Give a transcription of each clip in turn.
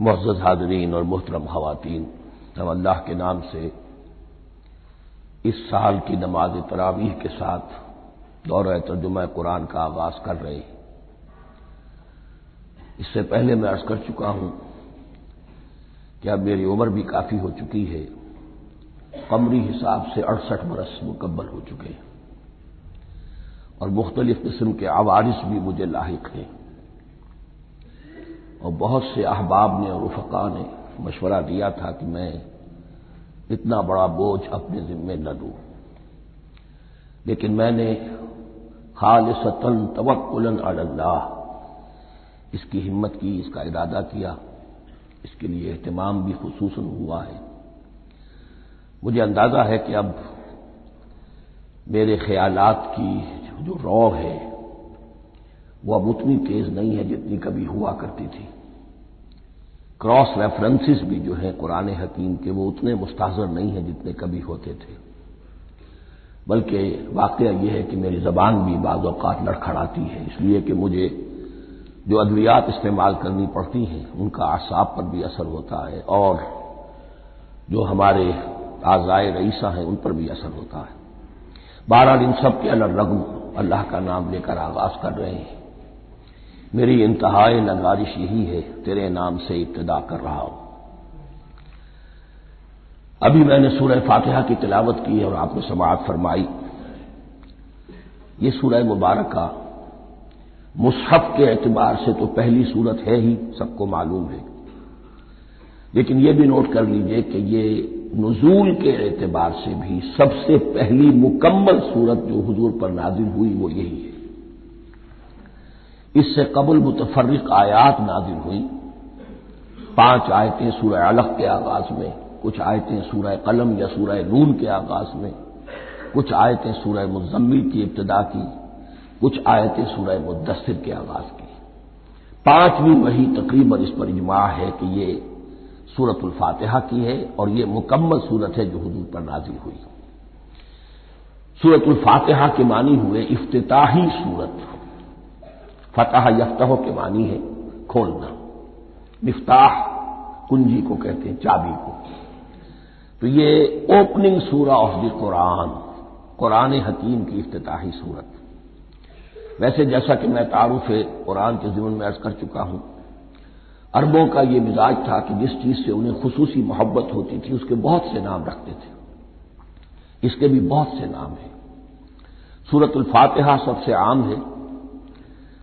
मुआज़ हाजरीन और मोहतरम खातन हम अल्लाह के नाम से इस साल की नमाज़ तरावीह के साथ दौर तर्जुमा कुरान का आगाज़ कर रहे इससे पहले मैं अर्ज़ कर चुका हूँ कि अब मेरी उम्र भी काफ़ी हो चुकी है, कमरी हिसाब से अड़सठ बरस मुकम्मल हो चुके हैं। और मुख्तलिफ़ किस्म के आवारिस भी मुझे लाक हैं। और बहुत से अहबाब ने और उफका ने मशवरा दिया था कि मैं इतना बड़ा बोझ अपने जिम्मे न लू। लेकिन मैंने खाल सतन तवक्लन अल्लाह इसकी हिम्मत की, इसका इरादा किया, इसके लिए एहतमाम भी खसूस हुआ है। मुझे अंदाज़ा है कि अब मेरे ख्यालात की जो रौ है, वो अब उतनी तेज नहीं है जितनी कभी हुआ करती थी। क्रॉस रेफरेंसेस भी जो है कुरान हकीम के, वो उतने मुस्ताजर नहीं है जितने कभी होते थे। बल्कि वाकया यह है कि मेरी जबान भी बाज़ात लड़खड़ाती है, इसलिए कि मुझे जो अद्वियात इस्तेमाल करनी पड़ती हैं, उनका आसाब पर भी असर होता है और जो हमारे आजाए रईसा हैं, उन पर भी असर होता है। बारह दिन सब के अलग रगम अल्लाह का नाम लेकर आगाज़ कर रहे हैं। मेरी इंतहाई नगारिश यही है, तेरे नाम से इब्तदा कर रहा हूँ। अभी मैंने सूरह फातिहा की तिलावत की और आपको समात फरमाई। ये सूरह मुबारक का मुसहफ के एतबार से तो पहली सूरत है ही, सबको मालूम है। लेकिन यह भी नोट कर लीजिए कि ये नजूल के एतबार से भी सबसे पहली मुकम्मल सूरत जो हुजूर पर नाजिल हुई, वो यही है। इससे कबल मुतफर्रिक आयात नाजिल हुई। पाँच आयतें सूरह अलग के आगाज़ में, कुछ आयतें सूरह कलम या सूरह नून के आगाज़ में, कुछ आयतें सूरह मुजम्मिल की इब्तदा की, कुछ आयतें सूरह मुदस्सिर के आगाज़ की। पांचवीं वही तकरीबन इस पर इजमा है कि ये सूरतुल फातिहा की है और ये मुकम्मल सूरत है जो हजूर पर नाजिल हुई। सूरतुल फातिहा के मानी हुए इफ्ताही सूरत फतह यफ्तह के मानी है, खोलना। मिफ्ताह कुंजी को कहते हैं, चाबी को। तो ये ओपनिंग सूरा ऑफ़ द कुरान कुरान हकीम की इफ्ताही सूरत। वैसे जैसा कि मैं तारुफ कुरान के जीवन में अर्ज़ कर चुका हूँ, अरबों का यह मिजाज था कि जिस चीज़ से उन्हें खसूसी मोहब्बत होती थी, उसके बहुत से नाम रखते थे। इसके भी बहुत से नाम हैं। सूरत फातिहा सबसे आम है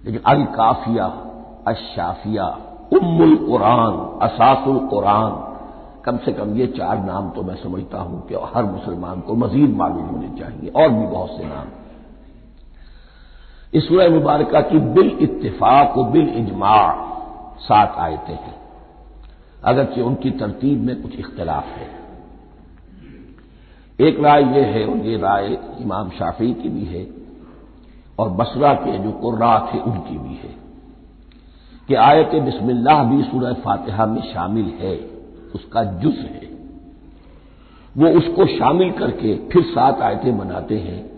लेकिन अल काफिया, अशाफिया, उम्मुल कुरान, असासुल कुरान। कम से कम ये चार नाम तो मैं समझता हूँ कि हर मुसलमान को मजीद मालूम होने चाहिए, और भी बहुत से नाम। इस सूरह मुबारक की बिल इत्तेफाक बिल इजमा सात आयतें हैं। अगरचे उनकी तरतीब में कुछ इख्तलाफ है। एक राय यह है और ये राय इमाम शाफी की भी है और बसरा के जो कुर्रा थे, उनकी भी है। कि आयत बिस्मिल्लाह भी सूरह फातिहा में शामिल है, उसका जुज है। वो उसको शामिल करके फिर सात आयतें बनाते हैं।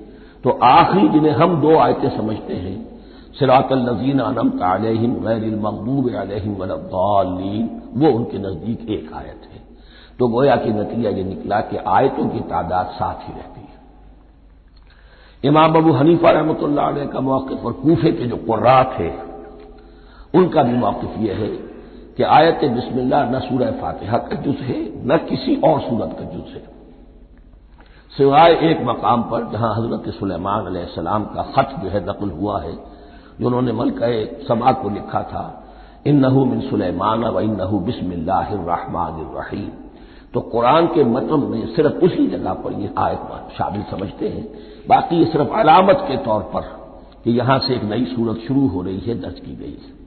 तो आखिरी जिन्हें हम दो आयतें समझते हैं। सिरातल नजीन अनम तालहिम गैर मकबूब अलहिम वो उनके नज़दीक एक आयत है। तो गोया कि नतीजा ये निकला कि आयतों की तादाद साथ ही रहती इमाम अबू हनीफा रहमत का मौकफ और कूफे के जो कुर्रा थे उनका भी मौकफ यह है कि आयत बिस्मिल्ला न सूरह फातिहा का जुज है, न किसी और सूरत का जुज है। सिवाय एक मकाम पर जहाँ हज़रत सुलेमान सलाम का खत जो है नकल हुआ है जो उन्होंने मलक समा को लिखा था इन नहू मिन सुलेमान व इन नहू बिस्मिल्लाहमानीम तो कुरान के मतलब में सिर्फ़ उसी जगह पर यह आयत शामिल समझते हैं। बाकी ये सिर्फ़ अलामत के तौर पर कि यहाँ से एक नई सूरत शुरू हो रही है, दर्ज की गई है।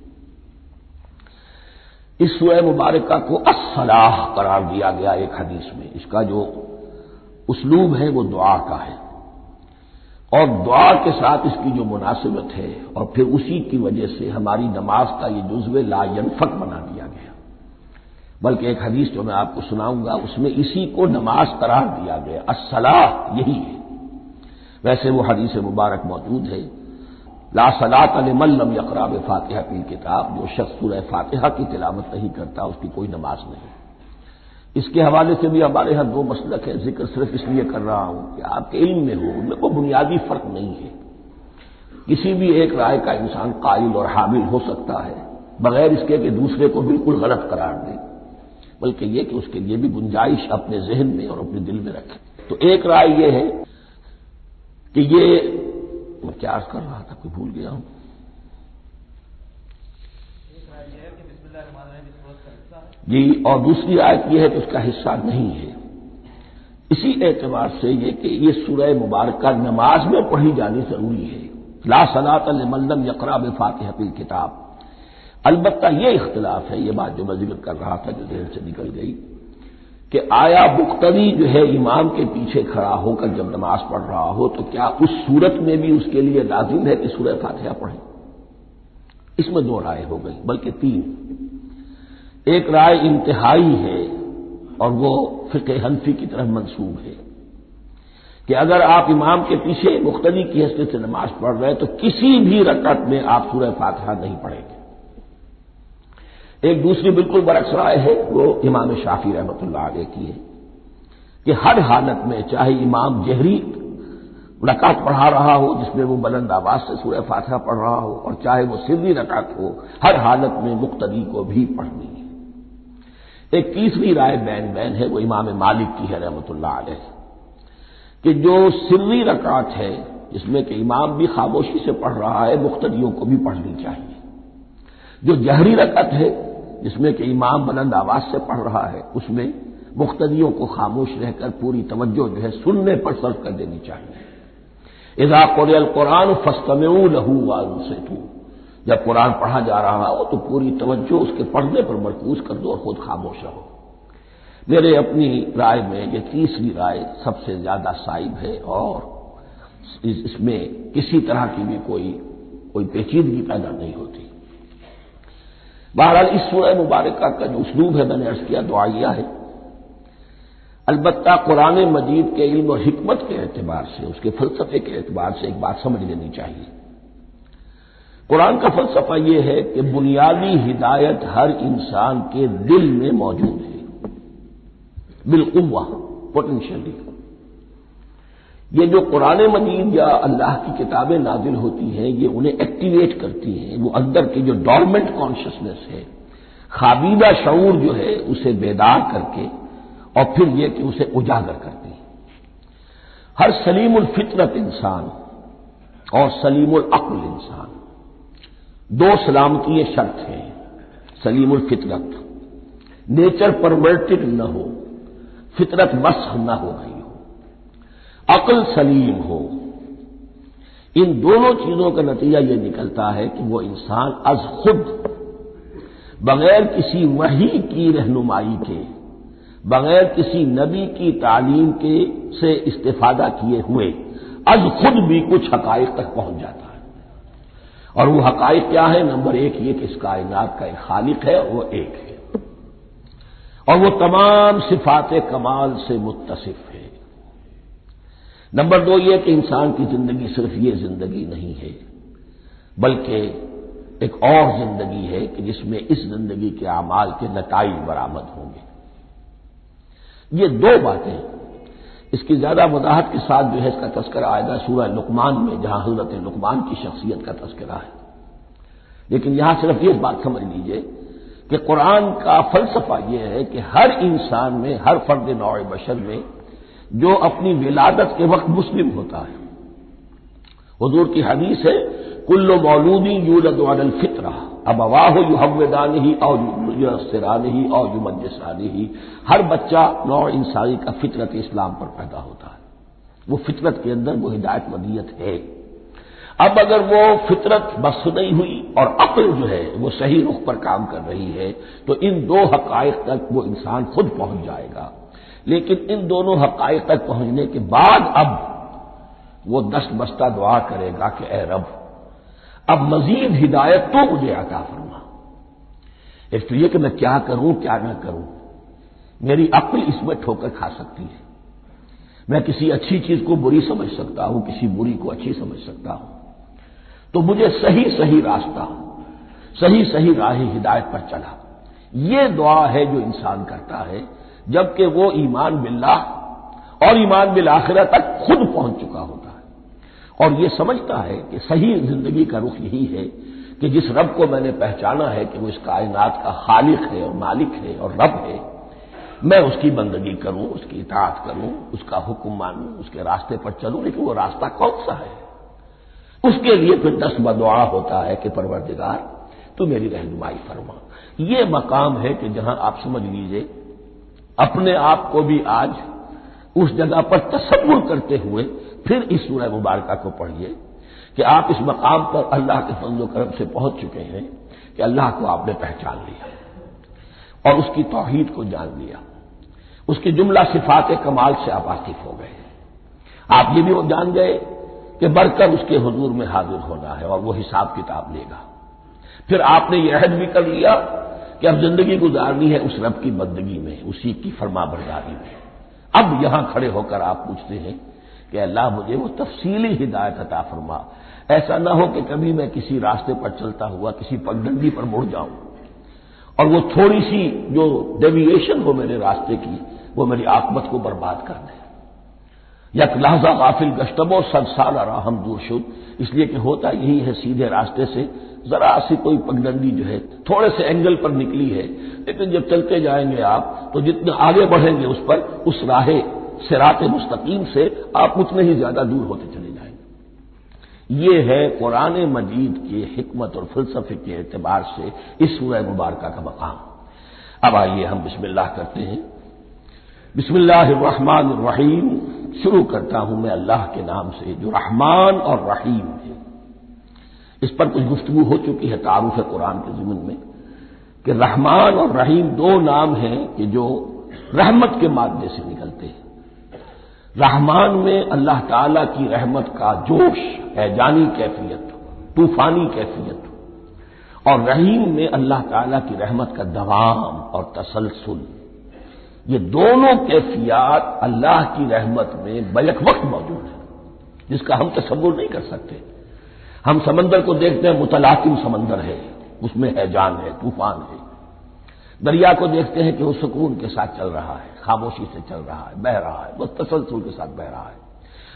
इस सूर्य मुबारक को असलाह करार दिया गया एक हदीस में। इसका जो उसलूब है, वो दुआ का है। और दुआ के साथ इसकी जो मुनासिबत है, और फिर उसी की वजह से हमारी नमाज़ का ये जुज्व लायनफक बना दिया। बल्कि एक हदीस जो मैं आपको सुनाऊँगा, उसमें इसी को नमाज़ करार दिया गया। असलाह यही है। वैसे वो हदीस मुबारक मौजूद है। ला सलात मल्लम यकराब फातिहा की किताब, जो शख्स सूरह फातिहा की तिलावत नहीं करता, उसकी कोई नमाज़ नहीं। इसके हवाले से भी हमारे यहाँ दो मसलक है, ज़िक्र सिर्फ़ इसलिए कर रहा हूँ कि आपके इल्म में हो, उनमें कोई बुनियादी फ़र्क नहीं है। किसी भी एक राय का इंसान कायल और हामिल हो सकता है, बगैर इसके कि दूसरे को बिल्कुल गलत करार दे। बल्कि यह कि उसके लिए भी गुंजाइश अपने जहन में और अपने दिल में रखे। तो एक राय यह है कि ये मैं क्या कर रहा था कोई भूल गया हूँ? जी और दूसरी आयत यह है कि उसका हिस्सा नहीं है। इसी एतबार से यह कि यह सूरह मुबारक नमाज़ में पढ़ी जानी ज़रूरी है। ला सलात मल्लम यकरा बेफातिह फिल किताब। अलबत् यह इख्तलाफ है यह बात जो मैं ज़िक्र कर रहा था, जो देर से निकल गई, कि आया मुख्तरी जो है इमाम के पीछे खड़ा होकर जब नमाज़ पढ़ रहा हो तो क्या उस सूरत में भी उसके लिए लाजिम है कि सूरह फातिहा पढ़े? इसमें दो राय हो गई, बल्कि तीन। एक राय इंतहाई है, और वो फिक हनफी की तरफ़ मंसूब है, कि अगर आप इमाम के पीछे मुख्तरी की हैसियत से नमाज़ पढ़ रहे हैं तो किसी भी रकत में आप सूरह फातिहा नहीं पढ़ेंगे। एक दूसरी बिल्कुल बरक्स राय है, वो इमाम शाफी रहमत की है, कि हर हालत में चाहे इमाम जहरी रकात पढ़ा रहा हो, जिसमें वो बुलंद आवाज़ से सूर्य फातिहा पढ़ रहा हो, और चाहे वो सिर्री रकात हो, हर हालत में मुख्तदी को भी पढ़नी है। एक तीसरी राय बैन बैन है, वो इमाम मालिक की है रहमत कि जो सिर्री रकात है, जिसमें कि इमाम भी खामोशी से पढ़ रहा है मुख्तदियों को भी पढ़नी चाहिए। जो जहरी रकत है जिसमें कि इमाम बुलंद आवाज़ से पढ़ रहा है, उसमें मुख्तदियों को खामोश रहकर पूरी तवज्जो जो है सुनने पर सर्व कर देनी चाहिए। इजा कुरान फस्तमेऊ लहू वालू से तू जब कुरान पढ़ा जा रहा हो तो पूरी तवज्जो उसके पढ़ने पर मरकूज कर दो और खुद खामोश रहो। मेरे अपनी राय में यह तीसरी राय सबसे ज़्यादा साइब है और इसमें किसी तरह की भी कोई कोई पेचीदगी पैदा नहीं होती। बहरहाल, इस सूरह मुबारक का जो उसलूब है, मैंने अर्ज़ किया दुआया है। अलबत्ता, कुरान मजीद के इल्म और हिकमत के एतबार से, उसके फलसफे के एतबार से एक बात समझ लेनी चाहिए। कुरान का फलसफा यह है कि बुनियादी हिदायत हर इंसान के दिल में मौजूद है। बिलकुवा पोटेंशियली। ये जो कुरान मजीद या अल्लाह की किताबें नाजिल होती हैं, ये उन्हें एक्टिवेट करती हैं। वो अंदर की जो डॉर्मेंट कॉन्शियसनेस है, खाबीदा शूर जो है, उसे बेदार करके और फिर यह कि उसे उजागर करती है। हर सलीमुल फितरत इंसान और सलीमुल अक्ल इंसान, दो सलामती शर्त हैं, सलीमुल फितरत नेचर परवर्टेड न हो फितरत मस्ख न हो गई अकल सलीम हो। इन दोनों चीज़ों का नतीजा यह निकलता है कि वो इंसान अज खुद, बगैर किसी वही की रहनुमाई के, बगैर किसी नबी की तालीम के से इस्तेफादा किए हुए, अज खुद भी कुछ हकाइक तक पहुँच जाता है। और वो हकाइक क्या है? नंबर एक ये कि इस कायनात का एक खालिक है वो एक है। और वो तमाम सिफात कमाल से मुतसिफ है। नंबर दो ये कि इंसान की ज़िंदगी सिर्फ़ ये ज़िंदगी नहीं है, बल्कि एक और ज़िंदगी है कि जिसमें इस ज़िंदगी के अमाल के नतज बरामद होंगे। ये दो बातें, इसकी ज़्यादा वजाहत के साथ जो है इसका तस्करा आएगा सूरह लुकमान में, जहाँ हज़रत लुकमान की शख्सियत का तस्करा है। लेकिन यहाँ सिर्फ़ ये बात समझ लीजिए कि कुरान का फलसफा यह है कि हर इंसान में, हर फर्द नौ बशर में जो अपनी विलादत के वक्त मुस्लिम होता है। हजूर की हदीस है, कुल्लो मौलूदी यूलद फितरा अब अवाह युहदान ही और युसरान ही और युमजसान ही हर बच्चा नौ इंसानी का फितरत इस्लाम पर पैदा होता है। वो फितरत के अंदर वो हिदायत मदीयत है। अब अगर वो फितरत बस नहीं हुई और अक्ल जो है, वो सही रुख पर काम कर रही है तो इन दो हकाइक तक वो इंसान खुद पहुँच जाएगा। लेकिन इन दोनों हकाइक तक पहुँचने के बाद अब वो दस्त बस्ता दुआ करेगा कि ए रब, अब मजीद हिदायत तो मुझे अता फरमा। यह कि मैं क्या करूँ, क्या ना करूँ, मेरी अक्ल इसमें ठोकर खा सकती है। मैं किसी अच्छी चीज़ को बुरी समझ सकता हूँ, किसी बुरी को अच्छी समझ सकता हूँ। तो मुझे सही सही रास्ता, सही सही राह हिदायत पर चला। ये दुआ है जो इंसान करता है जबकि वो ईमान बिल्ला और ईमान बिल आखिर तक खुद पहुँच चुका होता है। और ये समझता है कि सही ज़िंदगी का रुख यही है कि जिस रब को मैंने पहचाना है कि वो इस कायनात का खालिक है और मालिक है और रब है, मैं उसकी बंदगी करूँ, उसकी इतात करूँ, उसका हुक्म मानूं, उसके रास्ते पर चलूँ, लेकिन वो रास्ता कौन सा है? उसके लिए फिर दस बदुआ होता है कि परवरदिगार, तू मेरी रहनुमाई फरमा। ये मकाम है कि जहाँ आप समझ लीजिए अपने आप को भी आज उस जगह पर तस्वुर करते हुए फिर इस सूरह मुबारक को पढ़िए कि आप इस मकाम पर अल्लाह के फजल करम से पहुँच चुके हैं कि अल्लाह को आपने पहचान लिया और उसकी तोहीद को जान लिया। उसकी जुमला सिफात कमाल से आप आसिफ हो गए। आप ये भी जान गए कि बढ़कर उसके हजूर में हाजिर होना है और वो हिसाब किताब लेगा। फिर आपने यह अहद भी कर लिया कि अब ज़िंदगी गुजारनी है उस रब की बंदगी में, उसी की फरमा बरदारी में। अब यहाँ खड़े होकर आप पूछते हैं कि अल्लाह मुझे वो तफसीली हिदायत अता फरमा। ऐसा ना हो कि कभी मैं किसी रास्ते पर चलता हुआ, किसी पगडंडी पर मुड़ जाऊँ। और वो थोड़ी सी जो डेविएशन हो मेरे रास्ते की, वो मेरी आकमत को बर्बाद कर दे। यक लहजा गाफिल गश्तबो, सद साल हम दूरशुद इसलिए कि होता यही है, सीधे रास्ते से जरा सी कोई पगडंडी जो है, थोड़े से एंगल पर निकली है, लेकिन जब चलते जाएँगे आप तो जितने आगे बढ़ेंगे उस पर, उस राहे सिरात मुस्तकीम से आप उतने ही ज़्यादा दूर होते चले जाएँगे। ये है कुरान मजीद की हिकमत और फिलसफे के एतबार से इस सूरह मुबारक का मकाम। अब आइए हम बिस्मिल्लाह करते हैं। बिस्मिल्लाहमान रहीम शुरू करता हूँ मैं अल्लाह के नाम से, जो रहमान और रहीम है। इस पर कुछ गुफ्तगु हो चुकी है, तारुफ कुरान के जिमन में, कि रहमान और रहीम दो नाम हैं कि जो रहमत के मादे से निकलते हैं। रहमान में अल्लाह ताला की रहमत का जोश हैजानी कैफियत, तूफानी कैफियत। और रहीम में अल्लाह ताला की रहमत का दवाम और तसलसल। ये दोनों कैफियात अल्लाह की रहमत में बैक वक्त मौजूद है, जिसका हम तस्वुर नहीं कर सकते। हम समंदर को देखते हैं मुतलातिम समंदर है, उसमें हैजान है, तूफ़ान है। दरिया को देखते हैं कि वो सुकून के साथ चल रहा है, खामोशी से चल रहा है, बह रहा है बस तसलसल के साथ बह रहा है।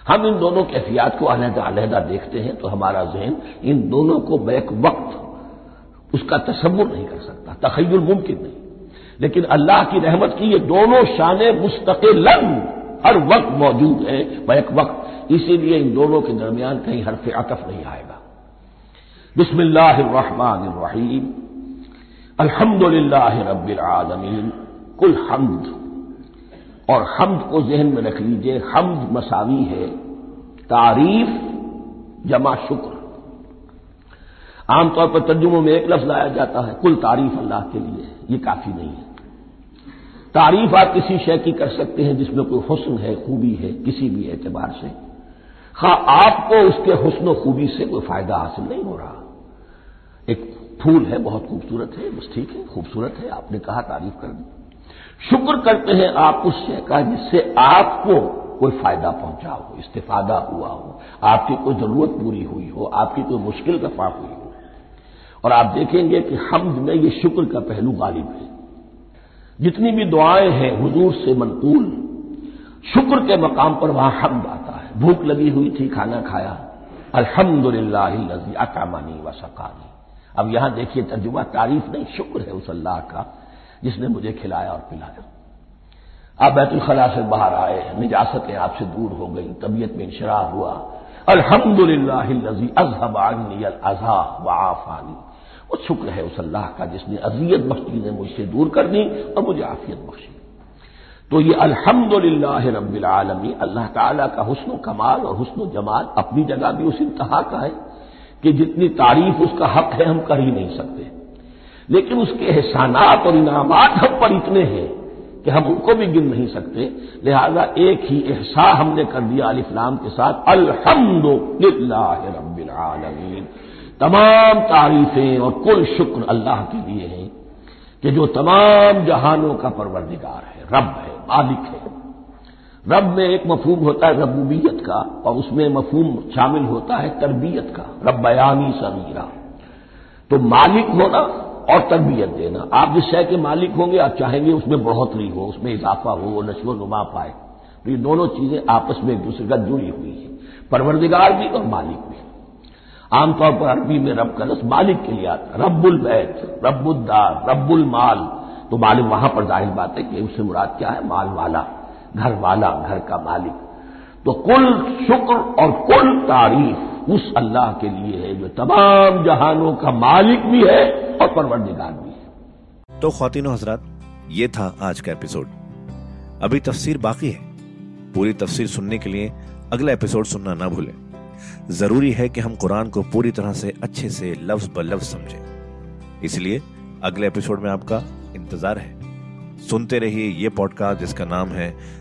हम इन दोनों कैफियात को अलहदा अलहदा देखते हैं तो हमारा जहन इन दोनों को बैक वक्त उसका तस्वुर नहीं कर सकता तखयल मुमकिन नहीं। लेकिन अल्लाह की रहमत की ये दोनों शान मुस्तकिल हर वक्त मौजूद है बैक वक्त। इसीलिए इन दोनों के दरमियान कहीं हरफ अतफ नहीं आएगा। बिस्मिल्लाहिर्रहमानिर्रहीम। अल्हम्दुलिल्लाह रब्बिल आलमीन। कुल हमद। और हमद को जहन में रख लीजिए। हमद मसावी है। तारीफ़ जमा शुक्र। आमतौर पर तर्जुमों में एक लफ्ज लाया जाता है, कुल तारीफ़ अल्लाह के लिए। ये काफ़ी नहीं है। तारीफ़ आप किसी शय की कर सकते हैं जिसमें कोई हुस्न है, खूबी है, किसी भी एतबार से। हाँ आपको उसके हुस्न खूबी से कोई फ़ायदा हासिल नहीं हो रहा। एक फूल है, बहुत खूबसूरत है, बस ठीक है, खूबसूरत है, आपने कहा, तारीफ़ कर दी। शुक्र करते हैं आप उस शय का जिससे आपको कोई फ़ायदा पहुँचा हो, इस्तेफादा हुआ हो, आपकी कोई ज़रूरत पूरी हुई हो, आपकी कोई मुश्किल दफ़ा हुई हो। और आप देखेंगे कि हमद में ये शुक्र का पहलू गालिब है। जितनी भी दुआएँ हैं हुजूर से मनकूल, शुक्र के मकाम पर वहाँ हमद आता है। भूख लगी हुई थी, खाना खाया। अल्हम्दुलिल्लाह अकामानी व सकानी। अब यहाँ देखिए तर्जुमा, तारीफ़ नहीं, शुक्र है उस अल्लाह का, जिसने मुझे खिलाया और पिलाया। आप बैतुलखला से बाहर आए, निजासतें आपसे दूर हो गई, तबीयत में इंशरा हुआ। अल्हम्दुलिल्लाही अजहबानी अजहा व आफानी। वो शुक्र है उस अल्लाह का, जिसने अजियत बख्शी ने मुझसे दूर कर दी और मुझे आफियत बख्शी। तो ये अल्हम्दुलिल्लाह रब्बिल आलमी अल्लाह ताला का हुस्न कमाल और हुस्न जमाल अपनी जगह भी उस इंतहा का है। कि जितनी तारीफ़ उसका हक है, हम कर ही नहीं सकते। लेकिन उसके एहसानात और इनामात हम पर इतने हैं कि हम उनको भी गिन नहीं सकते। लिहाजा एक ही एहसा हमने कर दिया अलिफ्लाम के साथ, अल्हम्दुलिल्लाह तमाम तारीफें और कुल शुक्र अल्लाह के लिए हैं कि जो तमाम जहानों का परवरदिगार है, रब है, मालिक है। रब में एक मफहूम होता है रबूबियत का, और उसमें मफहूम शामिल होता है तरबियत का, रब्बयानी समीरा तो मालिक होना और तरबियत देना। आप जिस शय के मालिक होंगे, आप चाहेंगे उसमें बढ़ोतरी हो, उसमें इजाफा हो वो नशो नुमा पाए। तो ये दोनों चीज़ें आपस में एक दूसरे का जुड़ी हुई है। परवरदिगार भी और मालिक भी। आमतौर पर अरबी में रब का लफ्ज मालिक के लिए आता रब्बुल बैत, रब्बुद्दार, रब्बुल माल। तो मालिक वहाँ पर ज़ाहिर बात है कि उससे मुराद क्या है? माल वाला। घर वाला घर का मालिक। तो कुल शुक्र और कुल तारीफ़ उस अल्लाह के लिए है, जो तमाम जहानों का मालिक भी है और परवरदिगार भी है। तो खातिन हजरात, ये था आज का एपिसोड। अभी तफसीर बाकी है। पूरी तफसीर सुनने के लिए अगला एपिसोड सुनना ना भूलें। ज़रूरी है कि हम कुरान को पूरी तरह से अच्छे से लफ्ज ब लफ्ज समझें। इसलिए अगले एपिसोड में आपका इंतज़ार है। सुनते रहिए ये पॉडकास्ट जिसका नाम है